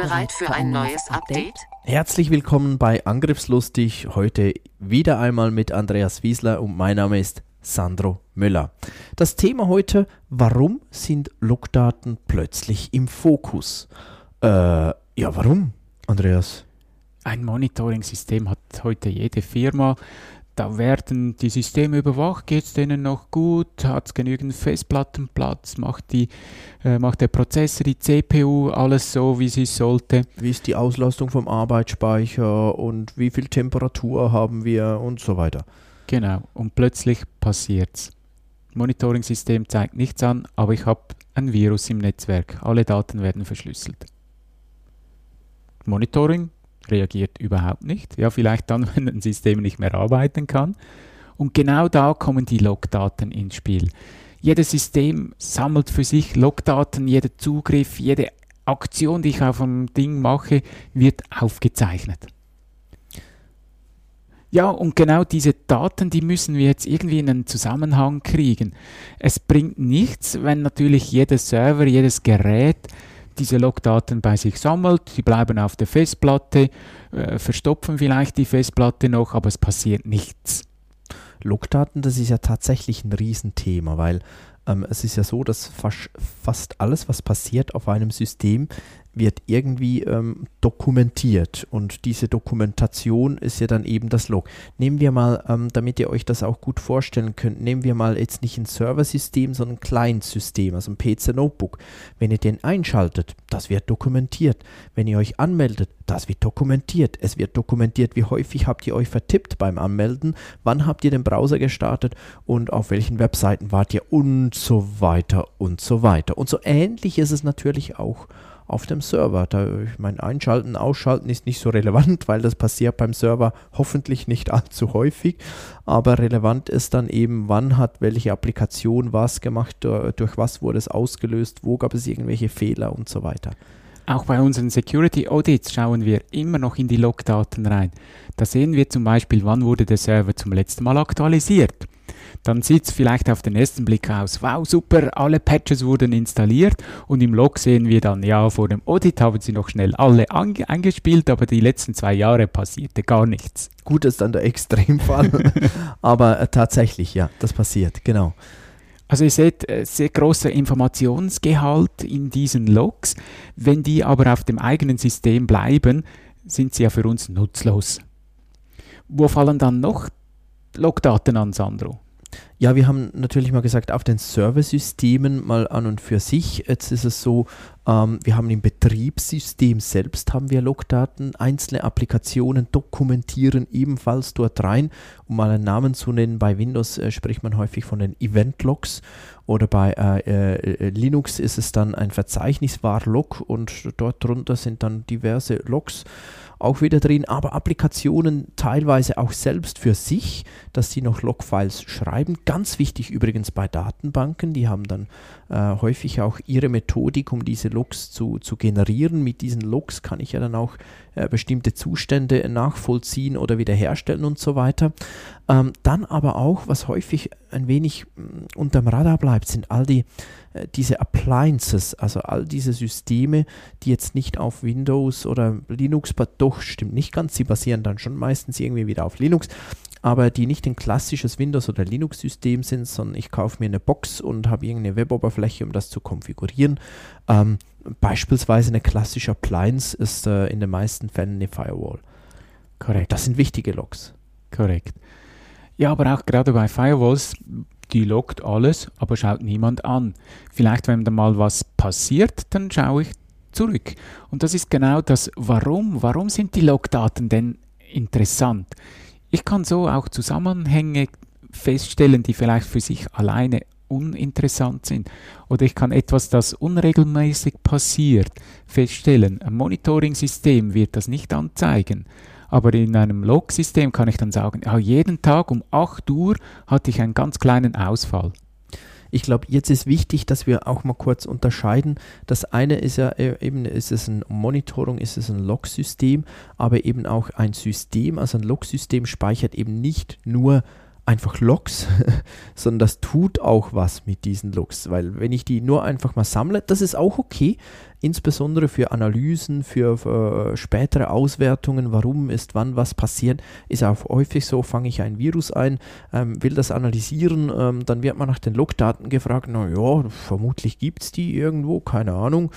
Bereit für ein neues Update? Herzlich willkommen bei Angriffslustig. Heute wieder einmal mit Andreas Wiesler und mein Name ist Sandro Müller. Das Thema heute, warum sind Logdaten plötzlich im Fokus? Äh, ja, warum, Andreas? Ein Monitoring-System hat heute jede Firma. Da werden die Systeme überwacht, geht es denen noch gut, hat es genügend Festplattenplatz, macht, die, äh, macht der Prozessor, die CPU alles so, wie sie sollte. Wie ist die Auslastung vom Arbeitsspeicher und wie viel Temperatur haben wir und so weiter. Genau, und plötzlich passiert's. Monitoring-System zeigt nichts an, aber ich habe ein Virus im Netzwerk. Alle Daten werden verschlüsselt. Monitoring reagiert überhaupt nicht. Ja, vielleicht dann, wenn ein System nicht mehr arbeiten kann. Und genau da kommen die Logdaten ins Spiel. Jedes System sammelt für sich Logdaten, jeder Zugriff, jede Aktion, die ich auf einem Ding mache, wird aufgezeichnet. Ja, und genau diese Daten, die müssen wir jetzt irgendwie in einen Zusammenhang kriegen. Es bringt nichts, wenn natürlich jeder Server, jedes Gerät diese Logdaten bei sich sammelt, die bleiben auf der Festplatte, äh, verstopfen vielleicht die Festplatte noch, aber es passiert nichts. Logdaten, das ist ja tatsächlich ein Riesenthema, weil ähm, es ist ja so, dass fast, fast alles, was passiert auf einem System, wird irgendwie ähm, dokumentiert und diese Dokumentation ist ja dann eben das Log. Nehmen wir mal, ähm, damit ihr euch das auch gut vorstellen könnt, nehmen wir mal jetzt nicht ein Serversystem, sondern ein Client-System, also ein PC-Notebook. Wenn ihr den einschaltet, das wird dokumentiert. Wenn ihr euch anmeldet, das wird dokumentiert. Es wird dokumentiert, wie häufig habt ihr euch vertippt beim Anmelden, wann habt ihr den Browser gestartet und auf welchen Webseiten wart ihr und so weiter und so weiter. Und so ähnlich ist es natürlich auch auf dem Server. Da, ich meine, Einschalten, Ausschalten ist nicht so relevant, weil das passiert beim Server hoffentlich nicht allzu häufig. Aber relevant ist dann eben, wann hat welche Applikation was gemacht, durch was wurde es ausgelöst, wo gab es irgendwelche Fehler und so weiter. Auch bei unseren Security Audits schauen wir immer noch in die Logdaten rein. Da sehen wir zum Beispiel, wann wurde der Server zum letzten Mal aktualisiert dann sieht es vielleicht auf den ersten Blick aus, wow, super, alle Patches wurden installiert und im Log sehen wir dann, ja, vor dem Audit haben sie noch schnell alle eingespielt, aber die letzten zwei Jahre passierte gar nichts. Gut ist dann der Extremfall, aber äh, tatsächlich, ja, das passiert, genau. Also ihr seht, äh, sehr großer Informationsgehalt in diesen Logs. Wenn die aber auf dem eigenen System bleiben, sind sie ja für uns nutzlos. Wo fallen dann noch Logdaten an, Sandro? Ja, wir haben natürlich mal gesagt, auf den Serversystemen mal an und für sich. Jetzt ist es so, ähm, wir haben im Betriebssystem selbst haben wir Logdaten. Einzelne Applikationen dokumentieren ebenfalls dort rein. Um mal einen Namen zu nennen, bei Windows äh, spricht man häufig von den Event-Logs oder bei äh, äh, Linux ist es dann ein Verzeichnis var Log und dort drunter sind dann diverse Logs auch wieder drin, aber Applikationen teilweise auch selbst für sich, dass sie noch Logfiles schreiben. Ganz wichtig übrigens bei Datenbanken, die haben dann äh, häufig auch ihre Methodik, um diese Logs zu, zu generieren. Mit diesen Logs kann ich ja dann auch äh, bestimmte Zustände nachvollziehen oder wiederherstellen und so weiter. Ähm, dann aber auch, was häufig ein wenig mm, unterm Radar bleibt, sind all die äh, diese Appliances, also all diese Systeme, die jetzt nicht auf Windows oder Linux, doch stimmt nicht ganz, sie basieren dann schon meistens irgendwie wieder auf Linux, aber die nicht ein klassisches Windows- oder Linux-System sind, sondern ich kaufe mir eine Box und habe irgendeine Weboberfläche, um das zu konfigurieren. Ähm, beispielsweise eine klassische Appliance ist äh, in den meisten Fällen eine Firewall. Korrekt. Das sind wichtige Logs. Korrekt. Ja, aber auch gerade bei Firewalls, die loggt alles, aber schaut niemand an. Vielleicht, wenn da mal was passiert, dann schaue ich zurück. Und das ist genau das Warum. Warum sind die Logdaten denn interessant? Ich kann so auch Zusammenhänge feststellen, die vielleicht für sich alleine uninteressant sind. Oder ich kann etwas, das unregelmäßig passiert, feststellen. Ein Monitoring-System wird das nicht anzeigen. Aber in einem Log-System kann ich dann sagen, ja, jeden Tag um 8 Uhr hatte ich einen ganz kleinen Ausfall. Ich glaube, jetzt ist wichtig, dass wir auch mal kurz unterscheiden. Das eine ist ja äh, eben, ist es ein Monitoring, ist es ein Log-System, aber eben auch ein System. Also ein Log-System speichert eben nicht nur einfach Logs, sondern das tut auch was mit diesen Logs. Weil wenn ich die nur einfach mal sammle, das ist auch okay, insbesondere für Analysen, für, für spätere Auswertungen, warum ist wann was passiert, ist auch häufig so, fange ich ein Virus ein, ähm, will das analysieren, ähm, dann wird man nach den Logdaten gefragt, naja, vermutlich gibt es die irgendwo, keine Ahnung.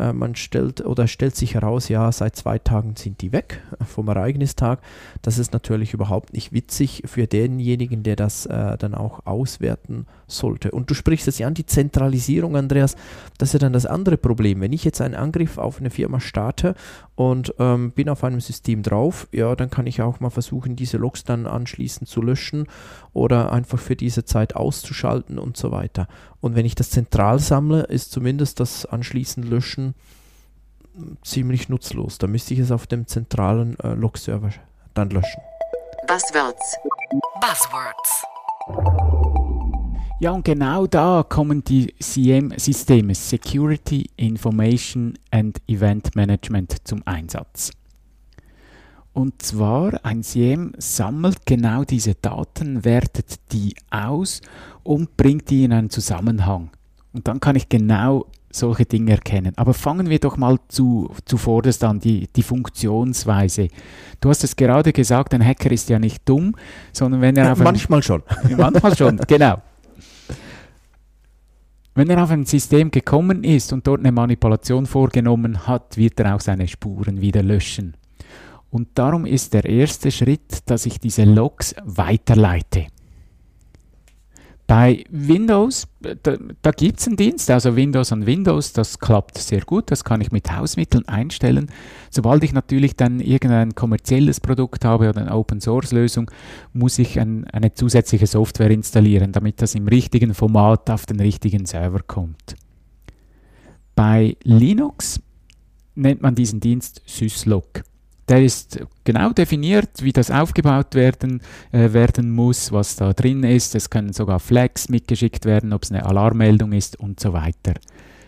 Äh, man stellt oder stellt sich heraus, ja, seit zwei Tagen sind die weg vom Ereignistag. Das ist natürlich überhaupt nicht witzig für denjenigen, der das äh, dann auch auswerten sollte. Und du sprichst jetzt ja an die Zentralisierung, Andreas. Das ist ja dann das andere Problem. Wenn ich jetzt einen Angriff auf eine Firma starte und ähm, bin auf einem System drauf, ja, dann kann ich auch mal versuchen, diese Logs dann anschließend zu löschen oder einfach für diese Zeit auszuschalten und so weiter. Und wenn ich das zentral sammle, ist zumindest das anschließend Löschen ziemlich nutzlos. Da müsste ich es auf dem zentralen äh, Log-Server dann löschen. Buzzwords. Buzzwords. Ja, und genau da kommen die CM-Systeme Security, Information and Event Management zum Einsatz. Und zwar, ein CM sammelt genau diese Daten, wertet die aus und bringt die in einen Zusammenhang. Und dann kann ich genau solche Dinge erkennen. Aber fangen wir doch mal zu, zuvorderst an, die, die Funktionsweise. Du hast es gerade gesagt, ein Hacker ist ja nicht dumm, sondern wenn er Ja, auf ein- manchmal schon. Manchmal schon, genau. Wenn er auf ein System gekommen ist und dort eine Manipulation vorgenommen hat, wird er auch seine Spuren wieder löschen. Und darum ist der erste Schritt, dass ich diese Logs weiterleite. Bei Windows, da, da gibt es einen Dienst, also Windows an Windows, das klappt sehr gut, das kann ich mit Hausmitteln einstellen. Sobald ich natürlich dann irgendein kommerzielles Produkt habe oder eine Open-Source-Lösung, muss ich ein, eine zusätzliche Software installieren, damit das im richtigen Format auf den richtigen Server kommt. Bei Linux nennt man diesen Dienst Syslog. Der ist genau definiert, wie das aufgebaut werden, äh, werden muss, was da drin ist. Es können sogar Flags mitgeschickt werden, ob es eine Alarmmeldung ist und so weiter.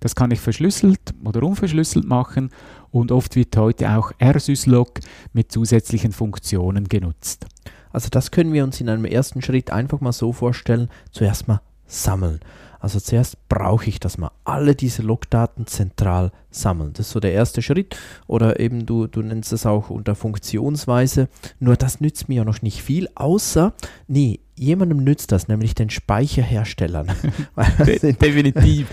Das kann ich verschlüsselt oder unverschlüsselt machen und oft wird heute auch rsyslog mit zusätzlichen Funktionen genutzt. Also das können wir uns in einem ersten Schritt einfach mal so vorstellen, zuerst mal sammeln. Also zuerst brauche ich, dass wir alle diese Logdaten zentral sammeln. Das ist so der erste Schritt. Oder eben du, du nennst es auch unter Funktionsweise. Nur das nützt mir ja noch nicht viel, außer, nee, jemandem nützt das, nämlich den Speicherherstellern. Sind Definitiv.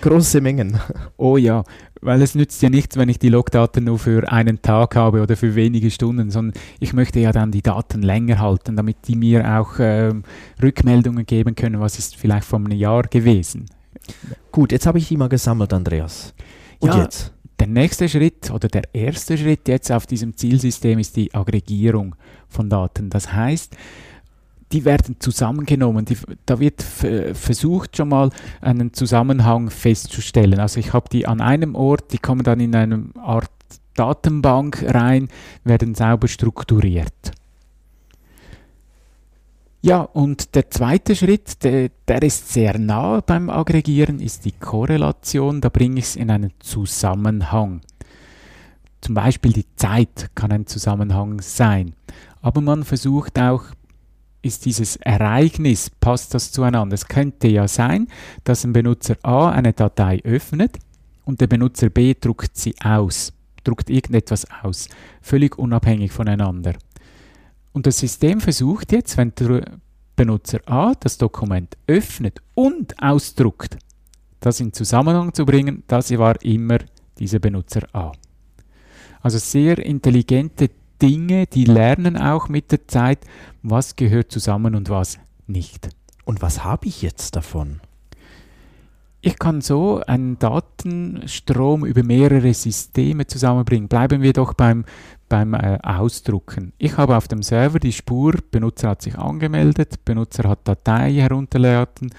große Mengen. Oh ja, weil es nützt ja nichts, wenn ich die Logdaten nur für einen Tag habe oder für wenige Stunden, sondern ich möchte ja dann die Daten länger halten, damit die mir auch ähm, Rückmeldungen geben können, was ist vielleicht vor einem Jahr gewesen. Gut, jetzt habe ich die mal gesammelt, Andreas. Und Ja. jetzt? Der nächste Schritt oder der erste Schritt jetzt auf diesem Zielsystem ist die Aggregierung von Daten. Das heißt, die werden zusammengenommen. Die, da wird f- versucht schon mal einen Zusammenhang festzustellen. Also ich habe die an einem Ort, die kommen dann in eine Art Datenbank rein, werden sauber strukturiert. Ja, und der zweite Schritt, der, der ist sehr nah beim Aggregieren, ist die Korrelation. Da bringe ich es in einen Zusammenhang. Zum Beispiel die Zeit kann ein Zusammenhang sein. Aber man versucht auch, ist dieses Ereignis, passt das zueinander? Es könnte ja sein, dass ein Benutzer A eine Datei öffnet und der Benutzer B druckt sie aus, druckt irgendetwas aus, völlig unabhängig voneinander. Und das System versucht jetzt, wenn der Benutzer A das Dokument öffnet und ausdruckt, das in Zusammenhang zu bringen, das war immer dieser Benutzer A. Also sehr intelligente Dinge, die lernen auch mit der Zeit, was gehört zusammen und was nicht. Und was habe ich jetzt davon? Ich kann so einen Datenstrom über mehrere Systeme zusammenbringen. Bleiben wir doch beim, beim äh, Ausdrucken. Ich habe auf dem Server die Spur, Benutzer hat sich angemeldet, Benutzer hat Datei herunterladen,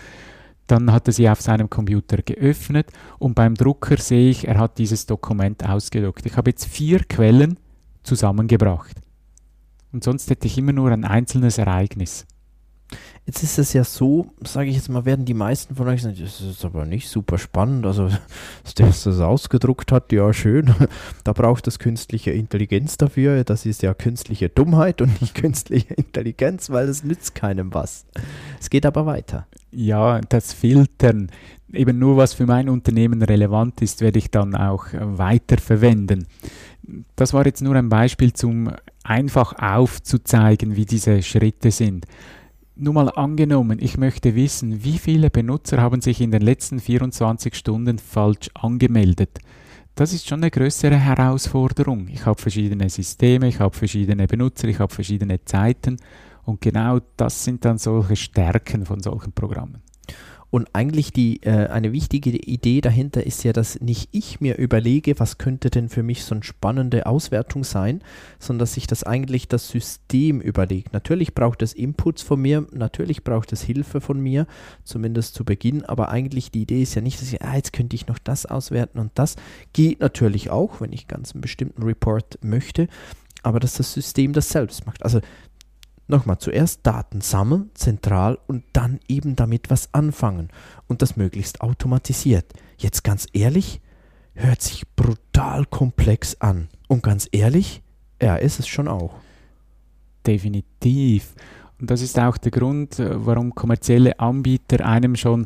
Dann hat er sie auf seinem Computer geöffnet und beim Drucker sehe ich, er hat dieses Dokument ausgedruckt. Ich habe jetzt vier Quellen zusammengebracht. Und sonst hätte ich immer nur ein einzelnes Ereignis. Jetzt ist es ja so, sage ich jetzt mal, werden die meisten von euch sagen, das ist aber nicht super spannend. Also, dass der das ausgedruckt hat, ja, schön. Da braucht es künstliche Intelligenz dafür. Das ist ja künstliche Dummheit und nicht künstliche Intelligenz, weil es nützt keinem was. Es geht aber weiter. Ja, das Filtern, eben nur was für mein Unternehmen relevant ist, werde ich dann auch weiter verwenden. Das war jetzt nur ein Beispiel, zum einfach aufzuzeigen, wie diese Schritte sind. Nur mal angenommen, ich möchte wissen, wie viele Benutzer haben sich in den letzten 24 Stunden falsch angemeldet. Das ist schon eine größere Herausforderung. Ich habe verschiedene Systeme, ich habe verschiedene Benutzer, ich habe verschiedene Zeiten und genau das sind dann solche Stärken von solchen Programmen. Und eigentlich die, äh, eine wichtige Idee dahinter ist ja, dass nicht ich mir überlege, was könnte denn für mich so eine spannende Auswertung sein, sondern dass sich das eigentlich das System überlegt. Natürlich braucht es Inputs von mir, natürlich braucht es Hilfe von mir, zumindest zu Beginn, aber eigentlich die Idee ist ja nicht, dass ich, ah, jetzt könnte ich noch das auswerten und das geht natürlich auch, wenn ich ganz einen bestimmten Report möchte, aber dass das System das selbst macht. Also Nochmal, zuerst Daten sammeln, zentral und dann eben damit was anfangen und das möglichst automatisiert. Jetzt ganz ehrlich, hört sich brutal komplex an. Und ganz ehrlich, ja, ist es schon auch. Definitiv. Und das ist auch der Grund, äh, warum kommerzielle Anbieter einem schon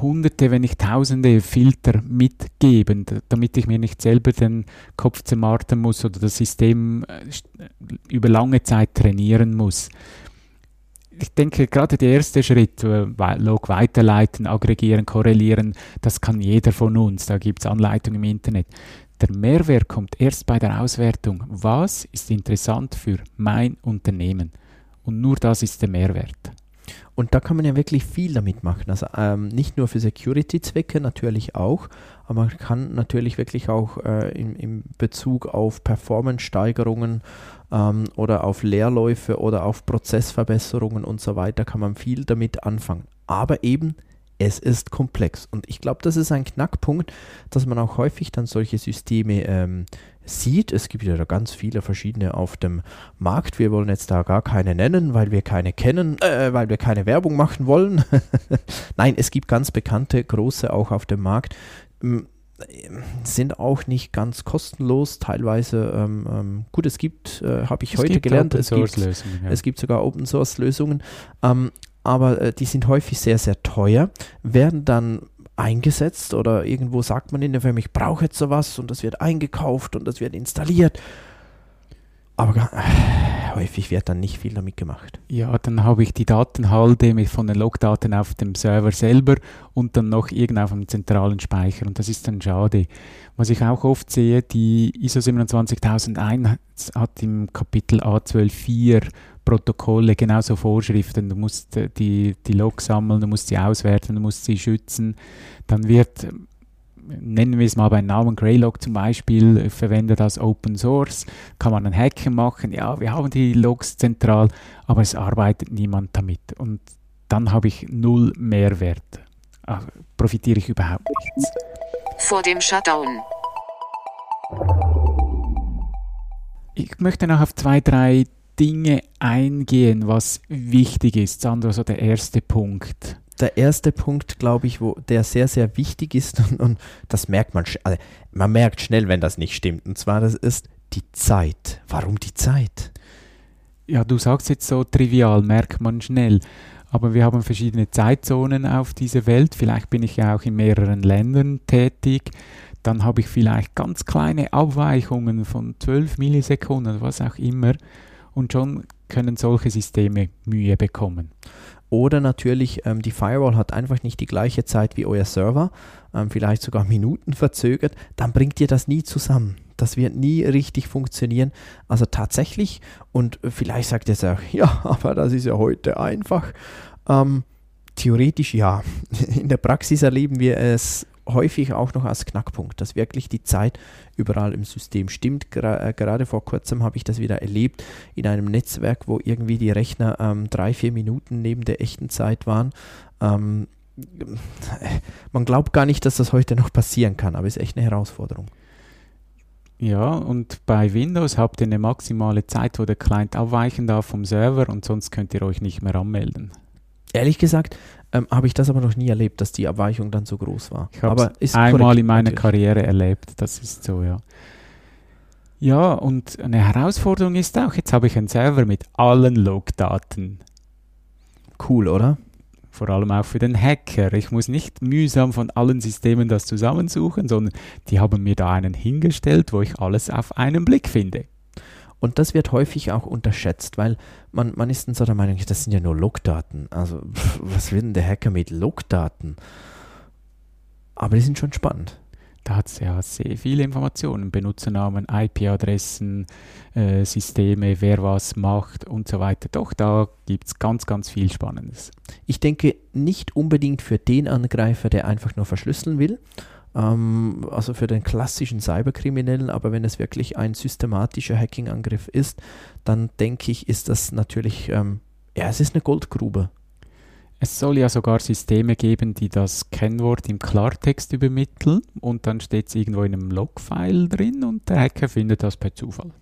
hunderte, wenn nicht tausende Filter mitgeben, damit ich mir nicht selber den Kopf zermartern muss oder das System äh, über lange Zeit trainieren muss. Ich denke, gerade der erste Schritt, äh, Log weiterleiten, aggregieren, korrelieren, das kann jeder von uns. Da gibt es Anleitungen im Internet. Der Mehrwert kommt erst bei der Auswertung. Was ist interessant für mein Unternehmen? Und nur das ist der Mehrwert. Und da kann man ja wirklich viel damit machen. Also ähm, nicht nur für Security-Zwecke, natürlich auch, aber man kann natürlich wirklich auch äh, in, in Bezug auf Performance-Steigerungen ähm, oder auf Leerläufe oder auf Prozessverbesserungen und so weiter, kann man viel damit anfangen. Aber eben es ist komplex. Und ich glaube, das ist ein Knackpunkt, dass man auch häufig dann solche Systeme ähm, sieht. Es gibt ja da ganz viele verschiedene auf dem Markt. Wir wollen jetzt da gar keine nennen, weil wir keine kennen, äh, weil wir keine Werbung machen wollen. Nein, es gibt ganz bekannte, große auch auf dem Markt. Ähm, sind auch nicht ganz kostenlos, teilweise ähm, ähm, gut, es gibt, äh, habe ich es heute gelernt, es gibt, ja. es gibt sogar Open Source Lösungen, ähm, aber äh, die sind häufig sehr, sehr teuer, werden dann eingesetzt oder irgendwo sagt man in der Firma, ich brauche jetzt sowas und das wird eingekauft und das wird installiert. Aber äh, häufig wird dann nicht viel damit gemacht. Ja, dann habe ich die Datenhalde mit von den Logdaten auf dem Server selber und dann noch irgendwo auf dem zentralen Speicher und das ist dann schade. Was ich auch oft sehe, die ISO 27001 hat im Kapitel A12.4 Protokolle, genauso Vorschriften. Du musst äh, die, die Logs sammeln, du musst sie auswerten, du musst sie schützen. Dann wird, nennen wir es mal beim Namen Greylog zum Beispiel, verwendet als Open Source, kann man ein Hacken machen. Ja, wir haben die Logs zentral, aber es arbeitet niemand damit. Und dann habe ich null Mehrwert. Also profitiere ich überhaupt nichts. Vor dem Shutdown. Ich möchte noch auf zwei, drei Dinge eingehen, was wichtig ist. Sandra, so der erste Punkt. Der erste Punkt, glaube ich, wo der sehr, sehr wichtig ist und, und das merkt man, also man merkt schnell, wenn das nicht stimmt. Und zwar, das ist die Zeit. Warum die Zeit? Ja, du sagst jetzt so trivial, merkt man schnell. Aber wir haben verschiedene Zeitzonen auf dieser Welt. Vielleicht bin ich ja auch in mehreren Ländern tätig. Dann habe ich vielleicht ganz kleine Abweichungen von 12 Millisekunden, was auch immer und schon können solche Systeme Mühe bekommen. Oder natürlich, ähm, die Firewall hat einfach nicht die gleiche Zeit wie euer Server, ähm, vielleicht sogar Minuten verzögert, dann bringt ihr das nie zusammen. Das wird nie richtig funktionieren. Also tatsächlich, und vielleicht sagt ihr es auch, ja, aber das ist ja heute einfach. Ähm, theoretisch ja. In der Praxis erleben wir es häufig auch noch als Knackpunkt, dass wirklich die Zeit überall im System stimmt. Ger äh, gerade vor kurzem habe ich das wieder erlebt in einem Netzwerk, wo irgendwie die Rechner ähm, drei, vier Minuten neben der echten Zeit waren. Ähm, man glaubt gar nicht, dass das heute noch passieren kann, aber ist echt eine Herausforderung. Ja, und bei Windows habt ihr eine maximale Zeit, wo der Client abweichen darf vom Server und sonst könnt ihr euch nicht mehr anmelden. Ehrlich gesagt ähm, habe ich das aber noch nie erlebt, dass die Abweichung dann so groß war. Ich habe es einmal korrekt, in meiner natürlich. Karriere erlebt, das ist so, ja. Ja, und eine Herausforderung ist auch, jetzt habe ich einen Server mit allen Logdaten. Cool, oder? vor allem auch für den Hacker. Ich muss nicht mühsam von allen Systemen das zusammensuchen, sondern die haben mir da einen hingestellt, wo ich alles auf einen Blick finde. Und das wird häufig auch unterschätzt, weil man, man ist dann so der Meinung, das sind ja nur Logdaten. Also, was will denn der Hacker mit Logdaten? Aber die sind schon spannend. Da hat es ja sehr viele Informationen, Benutzernamen, IP-Adressen, äh, Systeme, wer was macht und so weiter. Doch, da gibt es ganz, ganz viel Spannendes. Ich denke nicht unbedingt für den Angreifer, der einfach nur verschlüsseln will, ähm, also für den klassischen Cyberkriminellen, aber wenn es wirklich ein systematischer Hacking-Angriff ist, dann denke ich, ist das natürlich, ähm, ja, es ist eine Goldgrube. Es soll ja sogar Systeme geben, die das Kennwort im Klartext übermitteln und dann steht es irgendwo in einem Logfile drin und der Hacker findet das per Zufall.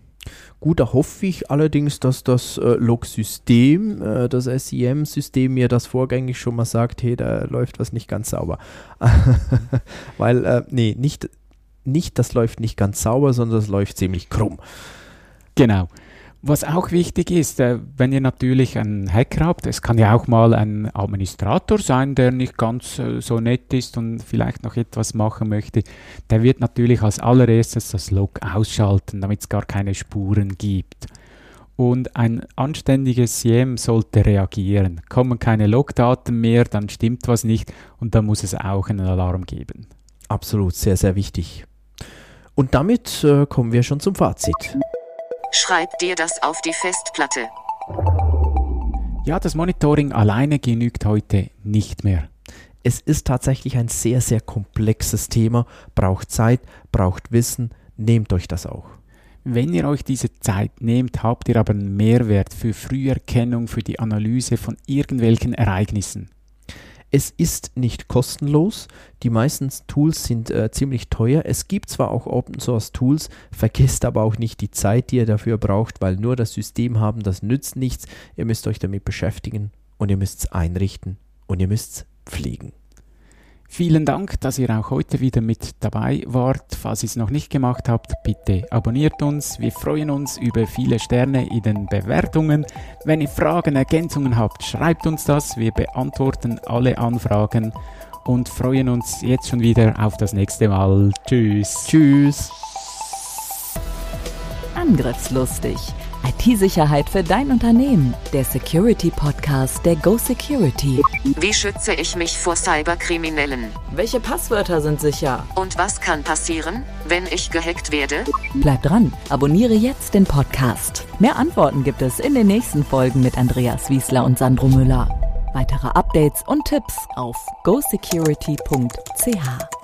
Gut, da hoffe ich allerdings, dass das äh, Log-System, äh, das SEM-System mir das vorgängig schon mal sagt, hey, da läuft was nicht ganz sauber. Weil, äh, nee, nicht, nicht das läuft nicht ganz sauber, sondern das läuft ziemlich krumm. Genau. Was auch wichtig ist, äh, wenn ihr natürlich einen Hacker habt, es kann ja auch mal ein Administrator sein, der nicht ganz äh, so nett ist und vielleicht noch etwas machen möchte, der wird natürlich als allererstes das Log ausschalten, damit es gar keine Spuren gibt. Und ein anständiges CM sollte reagieren. Kommen keine Logdaten mehr, dann stimmt was nicht und dann muss es auch einen Alarm geben. Absolut, sehr, sehr wichtig. Und damit äh, kommen wir schon zum Fazit. Schreib dir das auf die Festplatte. Ja, das Monitoring alleine genügt heute nicht mehr. Es ist tatsächlich ein sehr, sehr komplexes Thema, braucht Zeit, braucht Wissen, nehmt euch das auch. Wenn ihr euch diese Zeit nehmt, habt ihr aber einen Mehrwert für Früherkennung, für die Analyse von irgendwelchen Ereignissen. Es ist nicht kostenlos. Die meisten Tools sind äh, ziemlich teuer. Es gibt zwar auch Open Source Tools, vergesst aber auch nicht die Zeit, die ihr dafür braucht, weil nur das System haben, das nützt nichts. Ihr müsst euch damit beschäftigen und ihr müsst es einrichten und ihr müsst es pflegen. Vielen Dank, dass ihr auch heute wieder mit dabei wart. Falls ihr es noch nicht gemacht habt, bitte abonniert uns. Wir freuen uns über viele Sterne in den Bewertungen. Wenn ihr Fragen, Ergänzungen habt, schreibt uns das. Wir beantworten alle Anfragen und freuen uns jetzt schon wieder auf das nächste Mal. Tschüss. Tschüss. Angriffslustig IT-Sicherheit für dein Unternehmen. Der Security Podcast der Go Security. Wie schütze ich mich vor Cyberkriminellen? Welche Passwörter sind sicher? Und was kann passieren, wenn ich gehackt werde? Bleib dran, abonniere jetzt den Podcast. Mehr Antworten gibt es in den nächsten Folgen mit Andreas Wiesler und Sandro Müller. Weitere Updates und Tipps auf gosecurity.ch.